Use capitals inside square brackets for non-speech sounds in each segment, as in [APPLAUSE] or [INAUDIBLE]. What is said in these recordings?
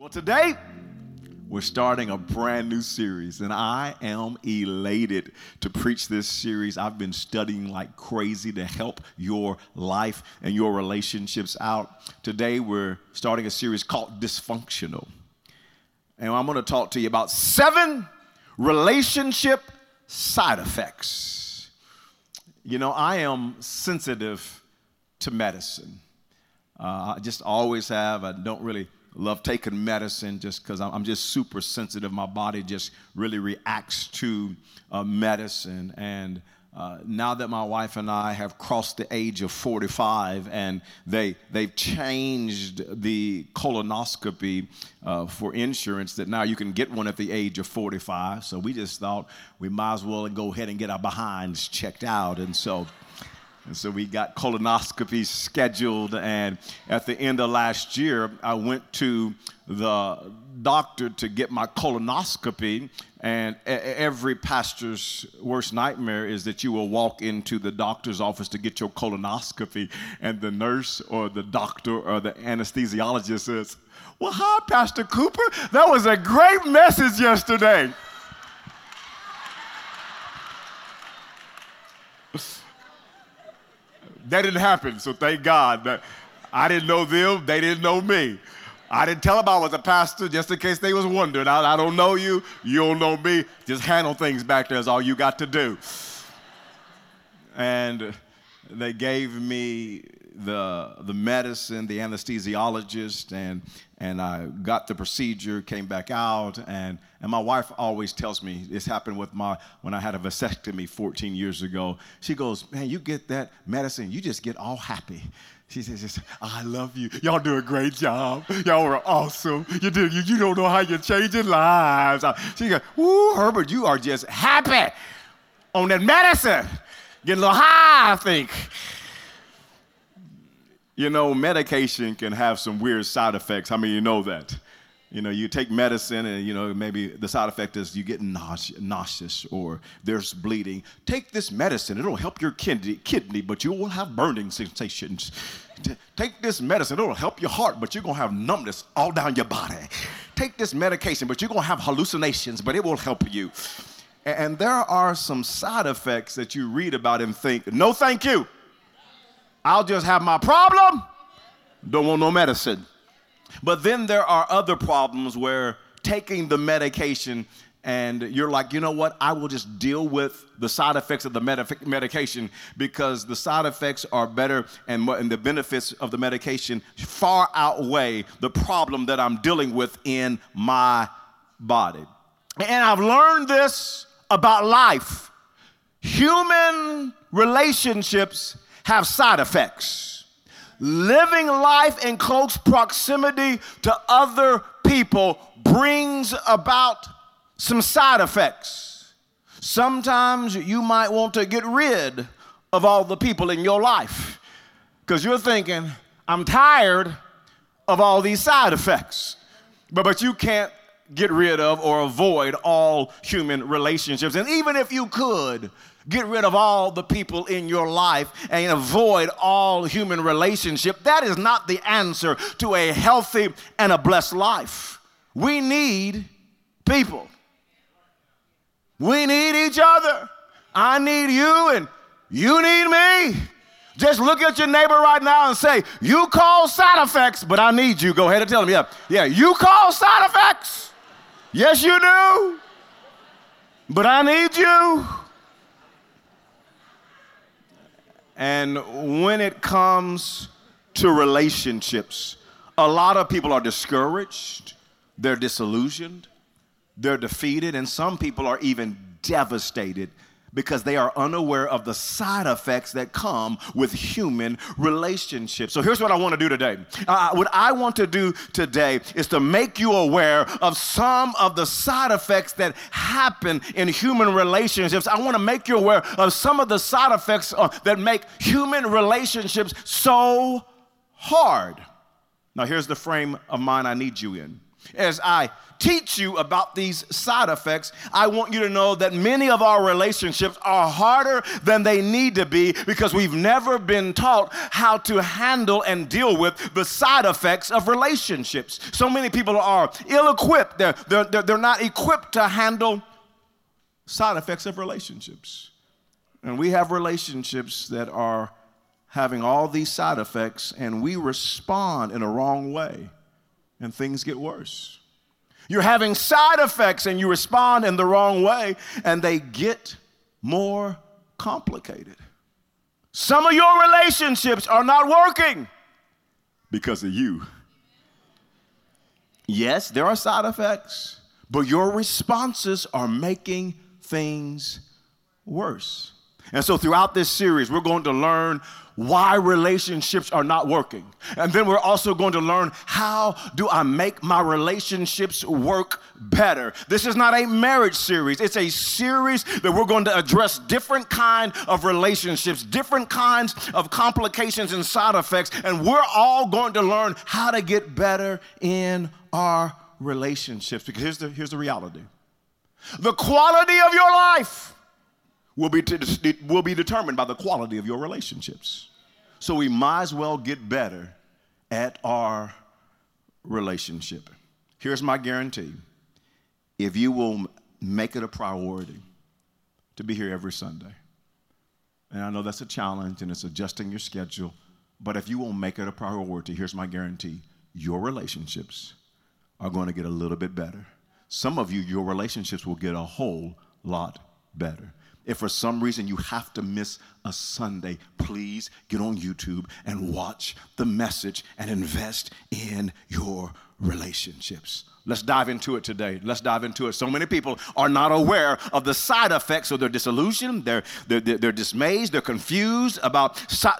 Well, today we're starting a brand new series, and I am elated to preach this series. I've been studying like crazy to help your life and your relationships out. Today we're starting a series called Dysfunctional. And I'm going to talk to you about seven relationship side effects. You know, I am sensitive to medicine. Uh, I just always have. I don't really love taking medicine just because I'm, just super sensitive. My body just really reacts to uh, medicine. And uh, now that my wife and I have crossed the age of 45 and they, they've changed the colonoscopy uh, for insurance, that now you can get one at the age of 45. So we just thought we might as well go ahead and get our behinds checked out. And so and so we got colonoscopies scheduled. And at the end of last year, I went to the doctor to get my colonoscopy. And every pastor's worst nightmare is that you will walk into the doctor's office to get your colonoscopy, and the nurse or the doctor or the anesthesiologist says, Well, hi, Pastor Cooper. That was a great message yesterday. That didn't happen, so thank God. That I didn't know them, they didn't know me. I didn't tell them I was a pastor just in case they was wondering. I, I don't know you, you don't know me. Just handle things back there is all you got to do. And they gave me the, the medicine, the anesthesiologist, and, and I got the procedure, came back out, and, and my wife always tells me, this happened with my, when I had a vasectomy 14 years ago. She goes, man, you get that medicine, you just get all happy. She says, I love you. Y'all do a great job. Y'all were awesome. You do, you, you don't know how you're changing lives. She goes, Ooh, Herbert, you are just happy on that medicine. Getting a little high, I think. You know, medication can have some weird side effects. How many of you know that? You know, you take medicine and, you know, maybe the side effect is you get nauseous or there's bleeding. Take this medicine. It'll help your kidney, kidney but you won't have burning sensations. Take this medicine. It'll help your heart, but you're going to have numbness all down your body. Take this medication, but you're going to have hallucinations, but it will help you. And there are some side effects that you read about and think, no, thank you. I'll just have my problem, don't want no medicine. But then there are other problems where taking the medication and you're like, you know what? I will just deal with the side effects of the med- medication because the side effects are better and, and the benefits of the medication far outweigh the problem that I'm dealing with in my body. And I've learned this about life. Human relationships have side effects. Living life in close proximity to other people brings about some side effects. Sometimes you might want to get rid of all the people in your life because you're thinking, I'm tired of all these side effects. But, but you can't get rid of or avoid all human relationships. And even if you could, get rid of all the people in your life and avoid all human relationship. That is not the answer to a healthy and a blessed life. We need people. We need each other. I need you and you need me. Just look at your neighbor right now and say, You call side effects, but I need you. Go ahead and tell him, Yeah, yeah, you call side effects. Yes, you do. But I need you. And when it comes to relationships, a lot of people are discouraged, they're disillusioned, they're defeated, and some people are even devastated because they are unaware of the side effects that come with human relationships. So here's what I want to do today. Uh, what I want to do today is to make you aware of some of the side effects that happen in human relationships. I want to make you aware of some of the side effects uh, that make human relationships so hard. Now, here's the frame of mind I need you in. As I teach you about these side effects, I want you to know that many of our relationships are harder than they need to be because we've never been taught how to handle and deal with the side effects of relationships. So many people are ill equipped, they're, they're, they're not equipped to handle side effects of relationships. And we have relationships that are having all these side effects, and we respond in a wrong way, and things get worse. You're having side effects and you respond in the wrong way, and they get more complicated. Some of your relationships are not working because of you. Yes, there are side effects, but your responses are making things worse. And so, throughout this series, we're going to learn why relationships are not working. And then we're also going to learn how do I make my relationships work better. This is not a marriage series. It's a series that we're going to address different kind of relationships, different kinds of complications and side effects, and we're all going to learn how to get better in our relationships because here's the here's the reality. The quality of your life will be, will be determined by the quality of your relationships. So we might as well get better at our relationship. Here's my guarantee if you will make it a priority to be here every Sunday, and I know that's a challenge and it's adjusting your schedule, but if you will make it a priority, here's my guarantee your relationships are going to get a little bit better. Some of you, your relationships will get a whole lot better. If for some reason you have to miss a Sunday, please get on YouTube and watch the message and invest in your relationships. Let's dive into it today. Let's dive into it. So many people are not aware of the side effects of their disillusion. They're, they're, they're dismayed. They're confused about,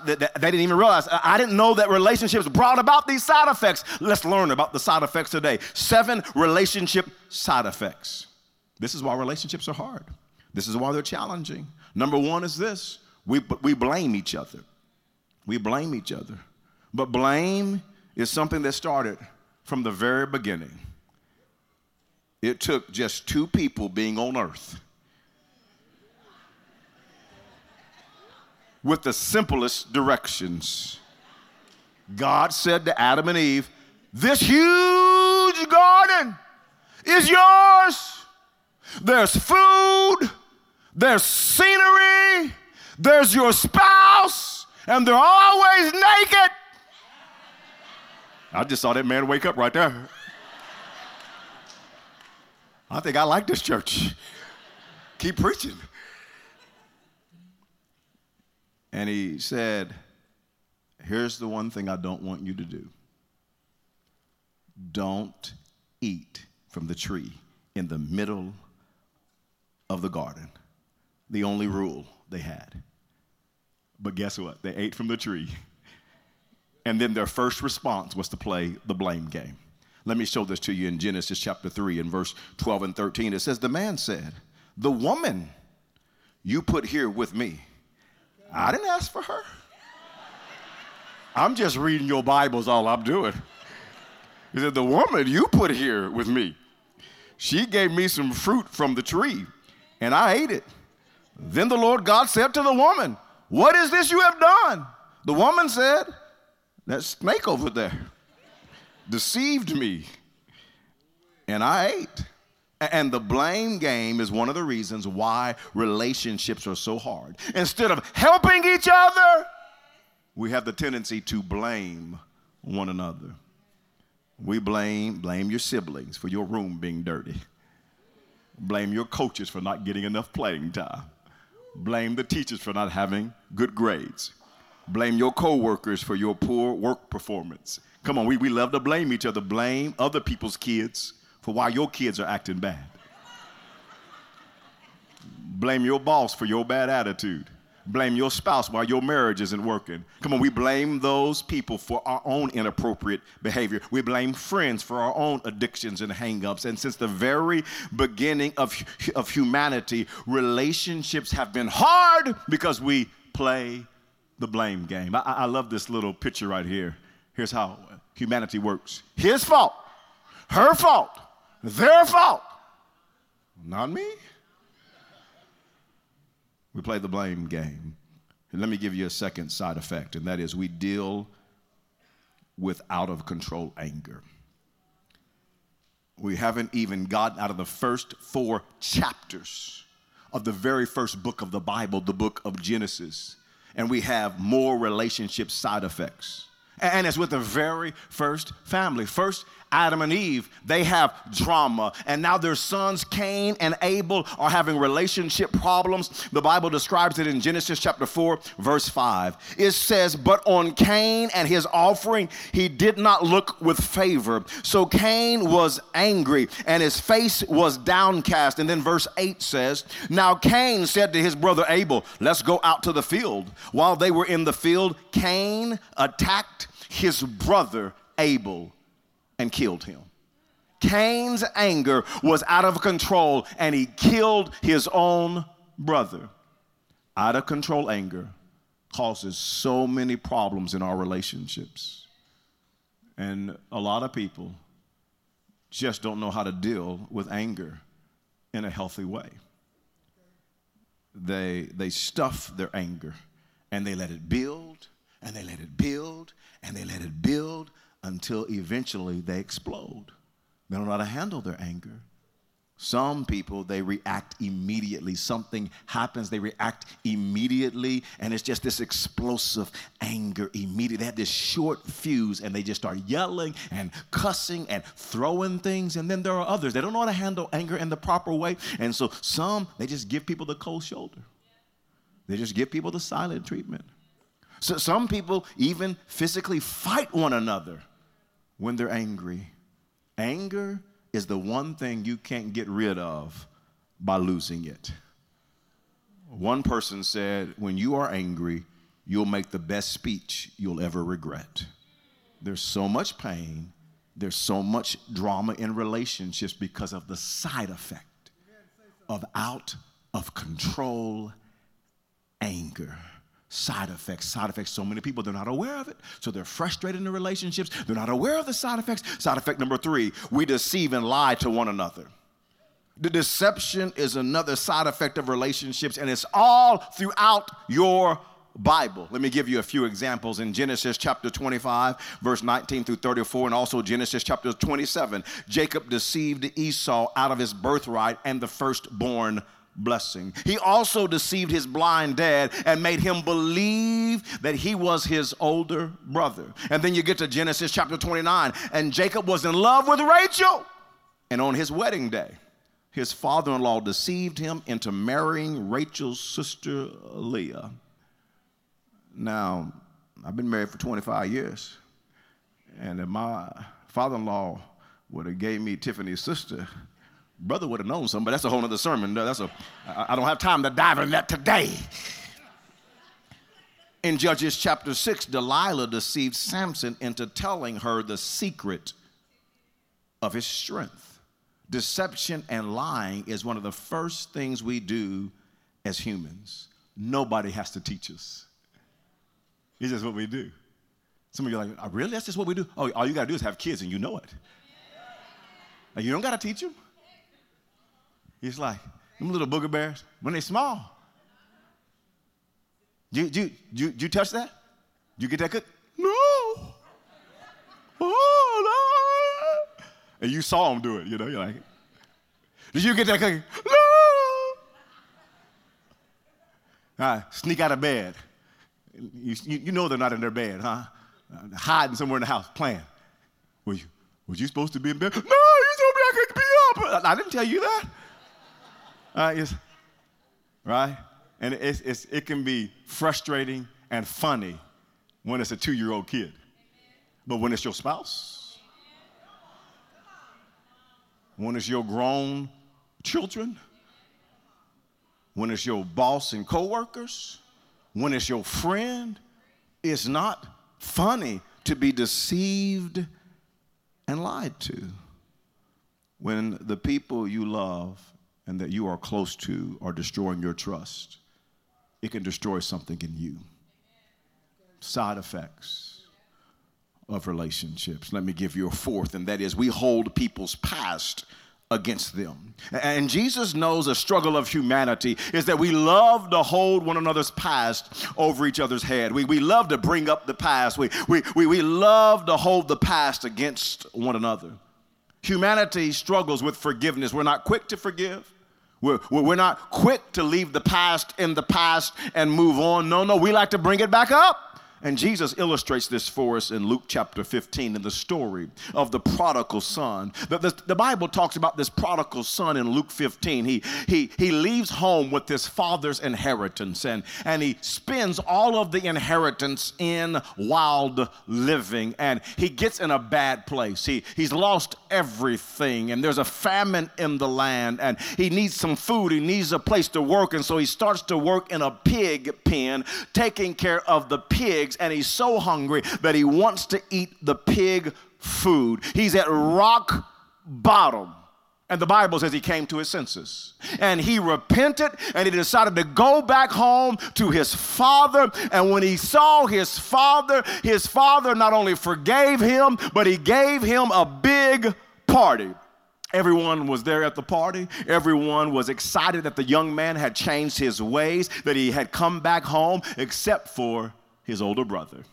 they didn't even realize. I didn't know that relationships brought about these side effects. Let's learn about the side effects today. Seven relationship side effects. This is why relationships are hard. This is why they're challenging. Number one is this we, we blame each other. We blame each other. But blame is something that started from the very beginning. It took just two people being on earth with the simplest directions. God said to Adam and Eve, This huge garden is yours. There's food, there's scenery, there's your spouse, and they're always naked. I just saw that man wake up right there. I think I like this church. Keep preaching. And he said, Here's the one thing I don't want you to do don't eat from the tree in the middle of the garden the only rule they had. But guess what? They ate from the tree. [LAUGHS] And then their first response was to play the blame game. Let me show this to you in Genesis chapter 3 and verse 12 and 13. It says, The man said, The woman you put here with me, I didn't ask for her. I'm just reading your Bibles, all I'm doing. He said, The woman you put here with me, she gave me some fruit from the tree, and I ate it. Then the Lord God said to the woman, What is this you have done? The woman said, That snake over there deceived me, and I ate. And the blame game is one of the reasons why relationships are so hard. Instead of helping each other, we have the tendency to blame one another. We blame blame your siblings for your room being dirty. Blame your coaches for not getting enough playing time. Blame the teachers for not having good grades. Blame your coworkers for your poor work performance. Come on, we, we love to blame each other. Blame other people's kids for why your kids are acting bad. Blame your boss for your bad attitude. Blame your spouse while your marriage isn't working. Come on, we blame those people for our own inappropriate behavior. We blame friends for our own addictions and hangups. And since the very beginning of, of humanity, relationships have been hard because we play the blame game. I, I love this little picture right here. Here's how humanity works His fault. her fault, their fault. Not me. We play the blame game. And let me give you a second side effect, and that is we deal with out of control anger. We haven't even gotten out of the first four chapters of the very first book of the Bible, the book of Genesis, and we have more relationship side effects. And it's with the very first family. First, Adam and Eve, they have drama. And now their sons, Cain and Abel, are having relationship problems. The Bible describes it in Genesis chapter 4, verse 5. It says, But on Cain and his offering, he did not look with favor. So Cain was angry and his face was downcast. And then verse 8 says, Now Cain said to his brother Abel, Let's go out to the field. While they were in the field, Cain attacked his brother Abel and killed him. Cain's anger was out of control and he killed his own brother. Out of control anger causes so many problems in our relationships. And a lot of people just don't know how to deal with anger in a healthy way. They, they stuff their anger and they let it build and they let it build and they let it build until eventually they explode. They don't know how to handle their anger. Some people, they react immediately. Something happens, they react immediately, and it's just this explosive anger immediately. They have this short fuse and they just start yelling and cussing and throwing things. And then there are others, they don't know how to handle anger in the proper way. And so some, they just give people the cold shoulder, they just give people the silent treatment. So some people even physically fight one another when they're angry. Anger is the one thing you can't get rid of by losing it. One person said, When you are angry, you'll make the best speech you'll ever regret. There's so much pain, there's so much drama in relationships because of the side effect of out of control anger side effects. Side effects, so many people, they're not aware of it. So they're frustrated in the relationships. They're not aware of the side effects. Side effect number three, we deceive and lie to one another. The deception is another side effect of relationships, and it's all throughout your Bible. Let me give you a few examples in Genesis chapter 25, verse 19 through 34, and also Genesis chapter 27. Jacob deceived Esau out of his birthright and the firstborn blessing. He also deceived his blind dad and made him believe that he was his older brother. And then you get to Genesis chapter 29, and Jacob was in love with Rachel. And on his wedding day, his father in law deceived him into marrying Rachel's sister Leah. Now, I've been married for 25 years, and if my father in law would have gave me Tiffany's sister, Brother would have known something, but that's a whole other sermon. That's a, I don't have time to dive in that today. In Judges chapter 6, Delilah deceived Samson into telling her the secret of his strength. Deception and lying is one of the first things we do as humans. Nobody has to teach us. It's just what we do. Some of you are like, oh, really? That's just what we do? Oh, all you got to do is have kids and you know it. You don't got to teach them. He's like, them little booger bears, when they're small. You, you, you, you touch that? You get that cook? No. Oh, no. And you saw him do it, you know, you're like, did you get that cookie? No. All right, sneak out of bed. You, you, you, know they're not in their bed, huh? Uh, hiding somewhere in the house, playing. Were you, was you supposed to be in bed? No, you told me I could be up. I didn't tell you that. Uh, right? And it's, it's, it can be frustrating and funny when it's a two year old kid. But when it's your spouse, when it's your grown children, when it's your boss and coworkers, when it's your friend, it's not funny to be deceived and lied to. When the people you love and that you are close to are destroying your trust, it can destroy something in you. Side effects. of relationships. Let me give you a fourth, and that is we hold people's past against them. And Jesus knows a struggle of humanity is that we love to hold one another's past over each other's head. We, we love to bring up the past. We, we, we, we love to hold the past against one another. Humanity struggles with forgiveness. We're not quick to forgive. We're, we're not quick to leave the past in the past and move on. No, no, we like to bring it back up. And Jesus illustrates this for us in Luke chapter 15 in the story of the prodigal son. The, the, the, Bible talks about this prodigal son in Luke 15. He, he, he leaves home with his father's inheritance and, and he spends all of the inheritance in wild living. And he gets in a bad place. He, he's lost everything, and there's a famine in the land, and he needs some food. He needs a place to work. And so he starts to work in a pig pen, taking care of the pigs pigs, and he's so hungry that he wants to eat the pig food. He's at rock bottom. And the Bible says he came to his senses. And he repented and he decided to go back home to his father. And when he saw his father, his father not only forgave him, but he gave him a big party. Everyone was there at the party. Everyone was excited that the young man had changed his ways, that he had come back home, except for his older brother.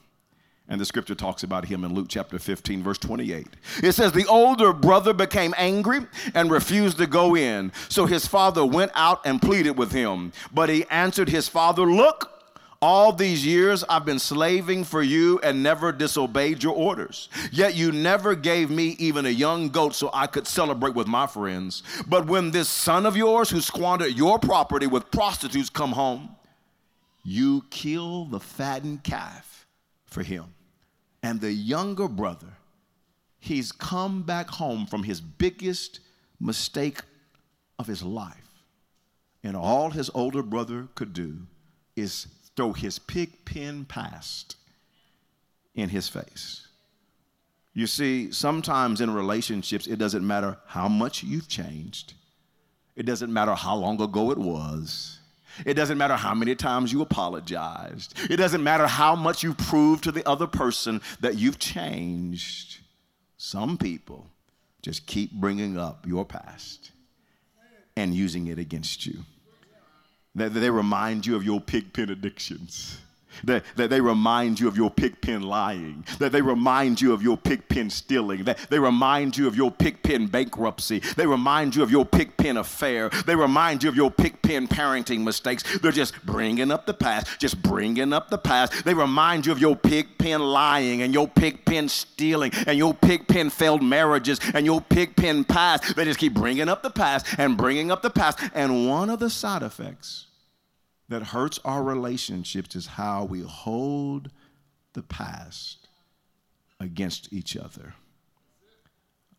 And the scripture talks about him in Luke chapter 15, verse 28. It says, The older brother became angry and refused to go in. So his father went out and pleaded with him. But he answered his father, Look, all these years I've been slaving for you and never disobeyed your orders. Yet you never gave me even a young goat so I could celebrate with my friends. But when this son of yours who squandered your property with prostitutes come home, you kill the fattened calf for him. And the younger brother, he's come back home from his biggest mistake of his life. And all his older brother could do is throw his pig pen past in his face. You see, sometimes in relationships, it doesn't matter how much you've changed, it doesn't matter how long ago it was. It doesn't matter how many times you apologized. It doesn't matter how much you proved to the other person that you've changed. Some people just keep bringing up your past and using it against you. They, they remind you of your pigpen addictions that, that they remind you of your pigpen lying, that they remind you of your pigpen stealing, that they remind you of your pigpen bankruptcy, they remind you of your pigpen affair, they remind you of your pigpen parenting mistakes. They're just bringing up the past, just bringing up the past. They remind you of your pigpen lying and your pigpen stealing and your pigpen failed marriages and your pigpen past. They just keep bringing up the past and bringing up the past. And one of the side effects that hurts our relationships is how we hold the past against each other.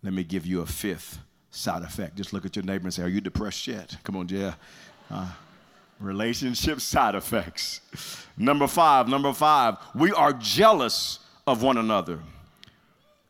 Let me give you a fifth side effect. Just look at your neighbor and say, Are you depressed yet? Come on, Jay. Uh, relationship side effects. Number five, number five, we are jealous of one another.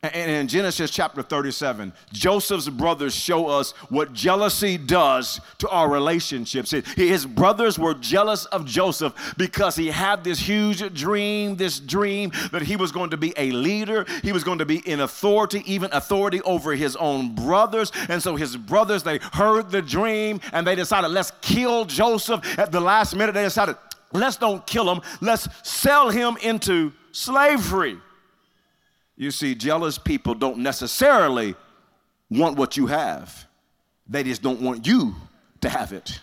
And in Genesis chapter 37, Joseph's brothers show us what jealousy does to our relationships. His brothers were jealous of Joseph because he had this huge dream, this dream that he was going to be a leader, he was going to be in authority, even authority over his own brothers. And so his brothers, they heard the dream and they decided, let's kill Joseph. At the last minute, they decided, let's don't kill him, let's sell him into slavery. You see, jealous people don't necessarily want what you have, they just don't want you to have it.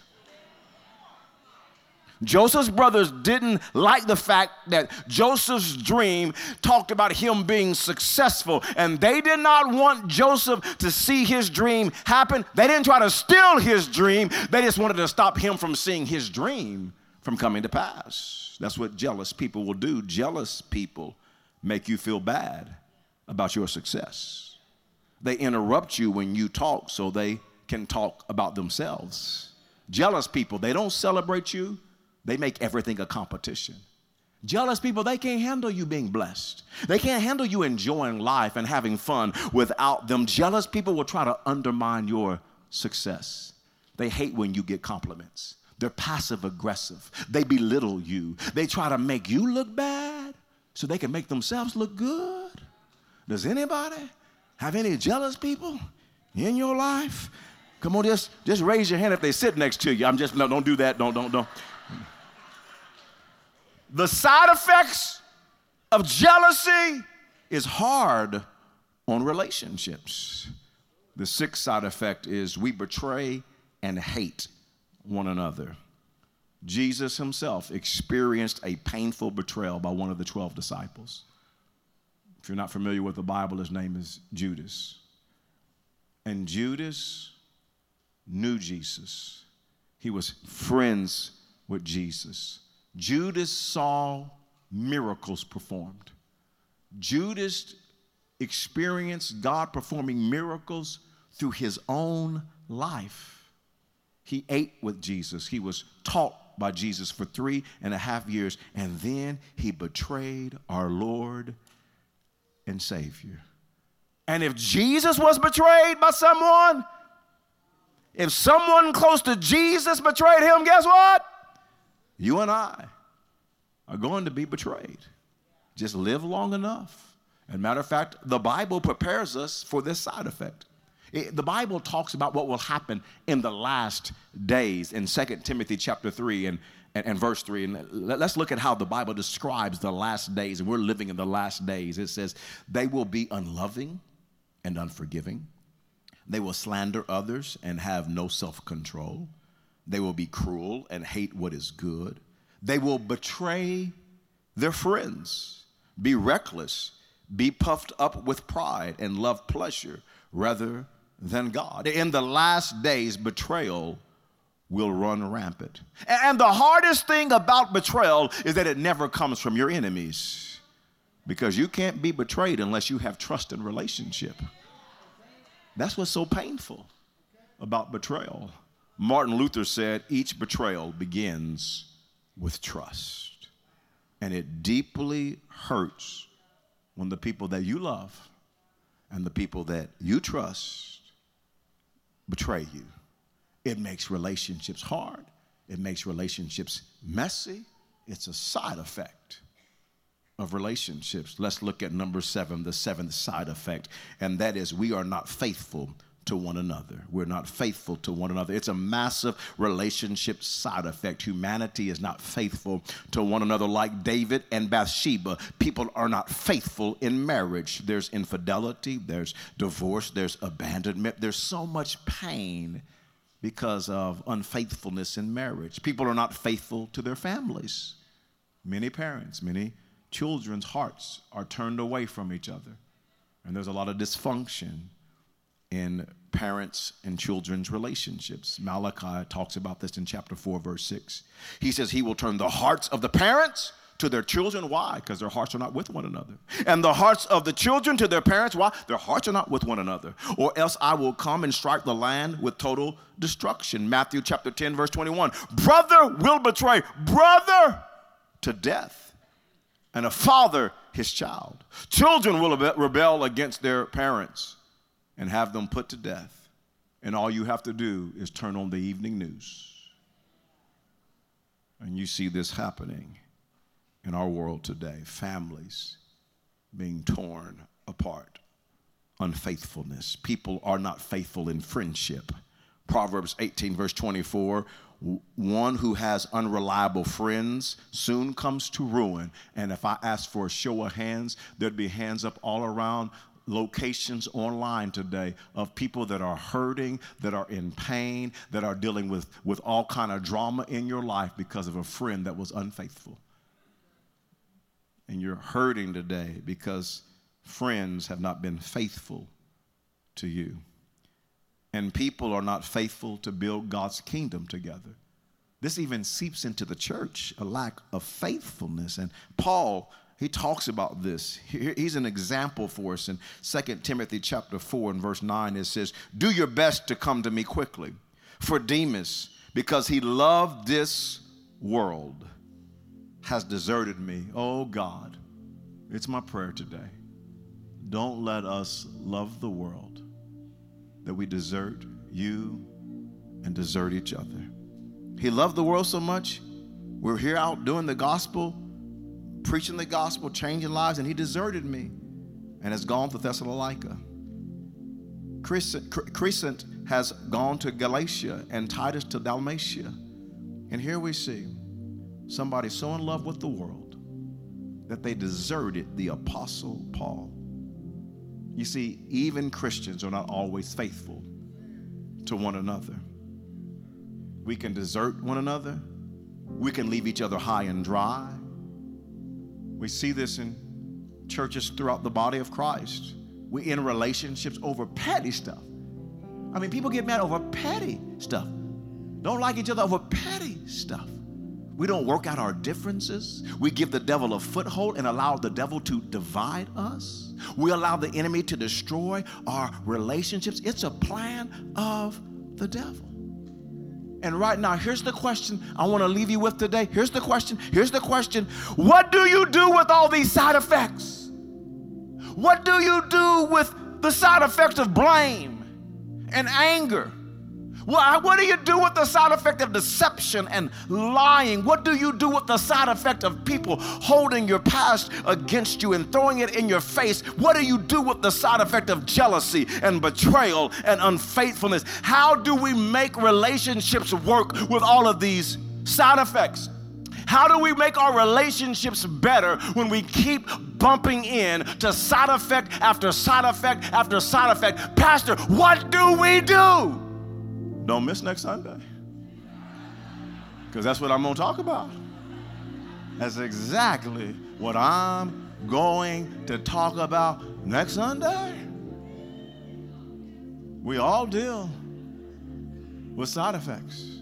Joseph's brothers didn't like the fact that Joseph's dream talked about him being successful, and they did not want Joseph to see his dream happen. They didn't try to steal his dream, they just wanted to stop him from seeing his dream from coming to pass. That's what jealous people will do. Jealous people make you feel bad about your success. They interrupt you when you talk so they can talk about themselves. Jealous people, they don't celebrate you, they make everything a competition. Jealous people, they can't handle you being blessed. They can't handle you enjoying life and having fun without them. Jealous people will try to undermine your success. They hate when you get compliments. They're passive aggressive. They belittle you. They try to make you look bad so they can make themselves look good. Does anybody have any jealous people in your life? Come on, just, just raise your hand if they sit next to you. I'm just, no, don't do that. Don't, don't, don't. The side effects of jealousy is hard on relationships. The sixth side effect is we betray and hate one another. Jesus himself experienced a painful betrayal by one of the 12 disciples. If you're not familiar with the Bible, his name is Judas. And Judas knew Jesus, he was friends with Jesus. Judas saw miracles performed. Judas experienced God performing miracles through his own life. He ate with Jesus, he was taught by Jesus for three and a half years, and then he betrayed our Lord and Savior. And if Jesus was betrayed by someone, if someone close to Jesus betrayed him, guess what? You and I are going to be betrayed. Just live long enough and matter of fact, the Bible prepares us for this side effect. It, the Bible talks about what will happen in the last days in 2 Timothy chapter 3 and, and, and, verse 3. And let's look at how the Bible describes the last days, and we're living in the last days. It says, They will be unloving and unforgiving. They will slander others and have no self control. They will be cruel and hate what is good. They will betray their friends, be reckless be puffed up with pride and love pleasure rather than God. In the last days, betrayal will run rampant. And the hardest thing about betrayal is that it never comes from your enemies because you can't be betrayed unless you have trust and relationship. That's what's so painful about betrayal. Martin Luther said each betrayal begins with trust, and it deeply hurts when the people that you love and the people that you trust betray you. It makes relationships hard, it makes relationships messy. It's a side effect of relationships. Let's look at number seven, the seventh side effect, and that is we are not faithful to one another. We're not faithful to one another. It's a massive relationship side effect. Humanity is not faithful to one another like David and Bathsheba. People are not faithful in marriage. There's infidelity, there's divorce, there's abandonment, there's so much pain because of unfaithfulness in marriage. People are not faithful to their families. Many parents, many children's hearts are turned away from each other. And there's a lot of dysfunction in parents and children's relationships. Malachi talks about this in chapter 4, verse 6. He says, He will turn the hearts of the parents to their children. Why? Because their hearts are not with one another. And the hearts of the children to their parents. Why? Their hearts are not with one another. Or else I will come and strike the land with total destruction. Matthew chapter 10, verse 21. Brother will betray brother to death, and a father his child. Children will rebel against their parents and have them put to death. And all you have to do is turn on the evening news. And you see this happening in our world today families being torn apart, unfaithfulness. People are not faithful in friendship. Proverbs 18, verse 24 one who has unreliable friends soon comes to ruin. And if I ask for a show of hands, there'd be hands up all around locations online today of people that are hurting, that are in pain, that are dealing with, with all kind of drama in your life because of a friend that was unfaithful. And you're hurting today because friends have not been faithful to you. And people are not faithful to build God's kingdom together. This even seeps into the church, a lack of faithfulness. And Paul he talks about this. He's an example for us in 2 Timothy chapter 4 and verse 9. It says, Do your best to come to me quickly. For Demas, because he loved this world, has deserted me. Oh God, it's my prayer today. Don't let us love the world that we desert you and desert each other. He loved the world so much. We're here out doing the gospel preaching the gospel, changing lives, and he deserted me and has gone to Thessalonica. Crescens, has gone to Galatia and Titus to Dalmatia. And here we see somebody so in love with the world that they deserted the Apostle Paul. You see, even Christians are not always faithful to one another. We can desert one another, we can leave each other high and dry. We see this in churches throughout the body of Christ. We're in relationships over petty stuff. I mean, people get mad over petty stuff. Don't like each other over petty stuff. We don't work out our differences. We give the devil a foothold and allow the devil to divide us. We allow the enemy to destroy our relationships. It's a plan of the devil. And right now, here's the question I want to leave you with today. Here's the question. Here's the question. What do you do with all these side effects? What do you do with the side effects of blame and anger? What, what do you do with the side effect of deception and lying? What do you do with the side effect of people holding your past against you and throwing it in your face? What do you do with the side effect of jealousy and betrayal and unfaithfulness? How do we make relationships work with all of these side effects? How do we make our relationships better when we keep bumping in to side effect after side effect after side effect? Pastor, what do we do? Don't miss next Sunday. Because that's what I'm going to talk about. That's exactly what I'm going to talk about next Sunday. We all deal with side effects.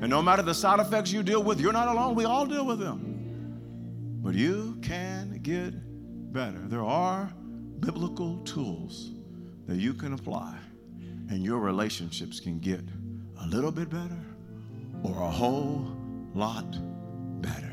And no matter the side effects you deal with, you're not alone. We all deal with them. But you can get better. There are biblical tools that you can apply and your relationships can get a little bit better or a whole lot better.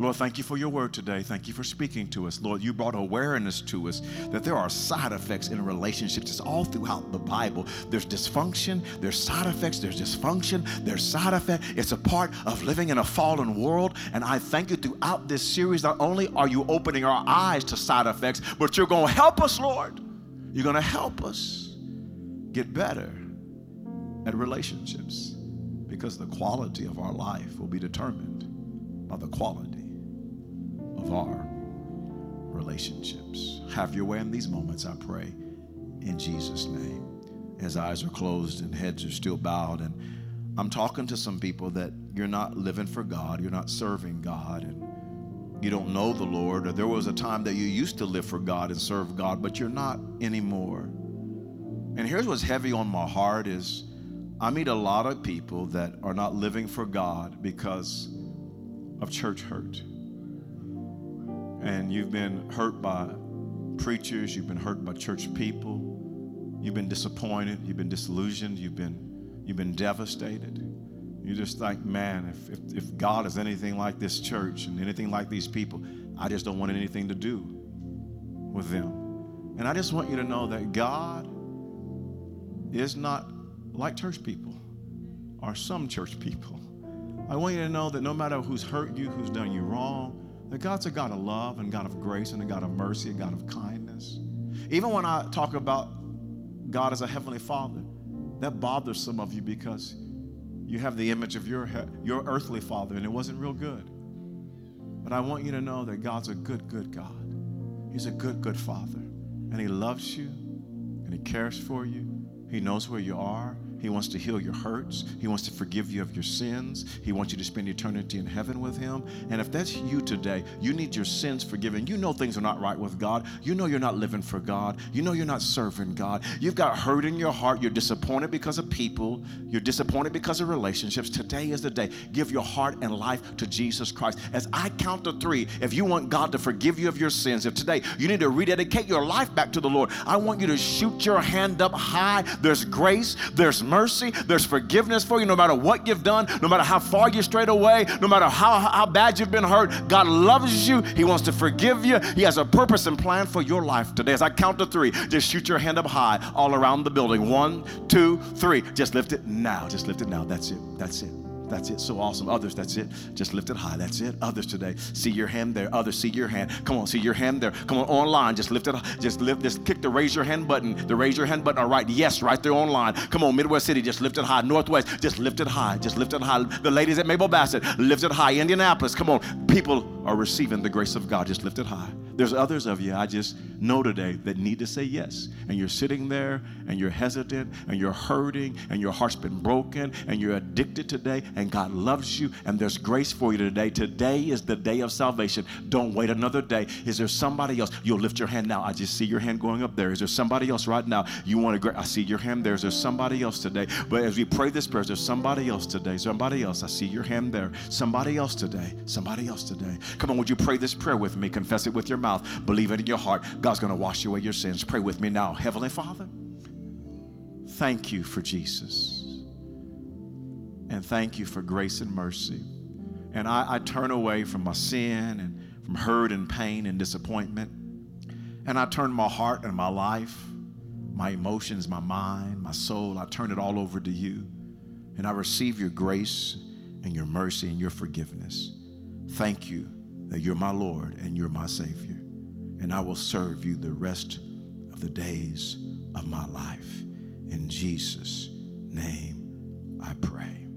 Lord, thank you for your word today. Thank you for speaking to us. Lord, you brought awareness to us that there are side effects in relationships. It's all throughout the Bible. There's dysfunction, there's side effects, there's dysfunction, there's side effect. It's a part of living in a fallen world. And I thank you throughout this series, not only are you opening our eyes to side effects, but you're going to help us, Lord. You're going to help us get better at relationships because the quality of our life will be determined by the quality of our relationships. Have your way in these moments, I pray, in Jesus' name. As eyes are closed and heads are still bowed, and I'm talking to some people that you're not living for God, you're not serving God, and you don't know the Lord, or there was a time that you used to live for God and serve God, but you're not anymore. And here's what's heavy on my heart is I meet a lot of people that are not living for God because of church hurt. And you've been hurt by preachers, you've been hurt by church people, you've been disappointed, you've been disillusioned, you've been you've been devastated. You just think, man, if, if, if God is anything like this church and anything like these people, I just don't want anything to do with them. And I just want you to know that God is not like church people or some church people. I want you to know that no matter who's hurt you, who's done you wrong, that God's a God of love and God of grace and a God of mercy, a God of kindness. Even when I talk about God as a heavenly father, that bothers some of you because you have the image of your, your earthly father and it wasn't real good. But I want you to know that God's a good, good God. He's a good, good father. And He loves you and He cares for you he knows where you are. He wants to heal your hurts. He wants to forgive you of your sins. He wants you to spend eternity in heaven with Him. And if that's you today, you need your sins forgiven. You know things are not right with God. You know you're not living for God. You know you're not serving God. You've got hurt in your heart. You're disappointed because of people. You're disappointed because of relationships. Today is the day. Give your heart and life to Jesus Christ. As I count to three, if you want God to forgive you of your sins, if today you need to rededicate your life back to the Lord, I want you to shoot your hand up high. There's grace, there's mercy, there's forgiveness for you no matter what you've done, no matter how far you strayed away, no matter how, how bad you've been hurt. God loves you. He wants to forgive you. He has a purpose and plan for your life today. As I count to three, just shoot your hand up high all around the building. One, two, three. Just lift it now. Just lift it now. That's it. That's it. That's it. So awesome. Others, that's it. Just lift it high. That's it. Others today. See your hand there. Others, see your hand. Come on, see your hand there. Come on, online. Just lift it. Just lift. Just kick the raise your hand button. The raise your hand button. All right. Yes, right there online. Come on, Midwest City. Just lift it high. Northwest. Just lift it high. Just lift it high. The ladies at Mabel Bassett. Lift it high. Indianapolis. Come on. People are receiving the grace of God. Just lift it high. There's others of you I just know today that need to say yes. And you're sitting there and you're hesitant and you're hurting and your heart's been broken and you're addicted today and God loves you and there's grace for you today. Today is the day of salvation. Don't wait another day. Is there somebody else? You'll lift your hand now. I just see your hand going up there. Is there somebody else right now? You want to, I see your hand there. Is there somebody else today? But as we pray this prayer, is there somebody else today? Somebody else. I see your hand there. Somebody else today. Somebody else today. Come on, would you pray this prayer with me? Confess it with your mouth. Believe it in your heart. God's going to wash away your sins. Pray with me now. Heavenly Father, thank you for Jesus. And thank you for grace and mercy. And I, I turn away from my sin and from hurt and pain and disappointment. And I turn my heart and my life, my emotions, my mind, my soul, I turn it all over to you. And I receive your grace and your mercy and your forgiveness. Thank you that you're my Lord and you're my Savior and I will serve you the rest of the days of my life. In Jesus' name, I pray.